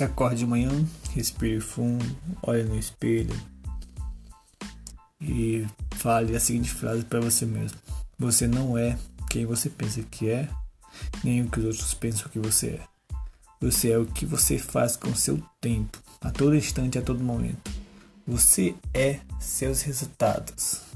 Acorde de manhã, respire fundo, olhe no espelho e fale a seguinte frase para você mesmo: Você não é quem você pensa que é, nem o que os outros pensam que você é. Você é o que você faz com seu tempo, a todo instante, a todo momento. Você é seus resultados.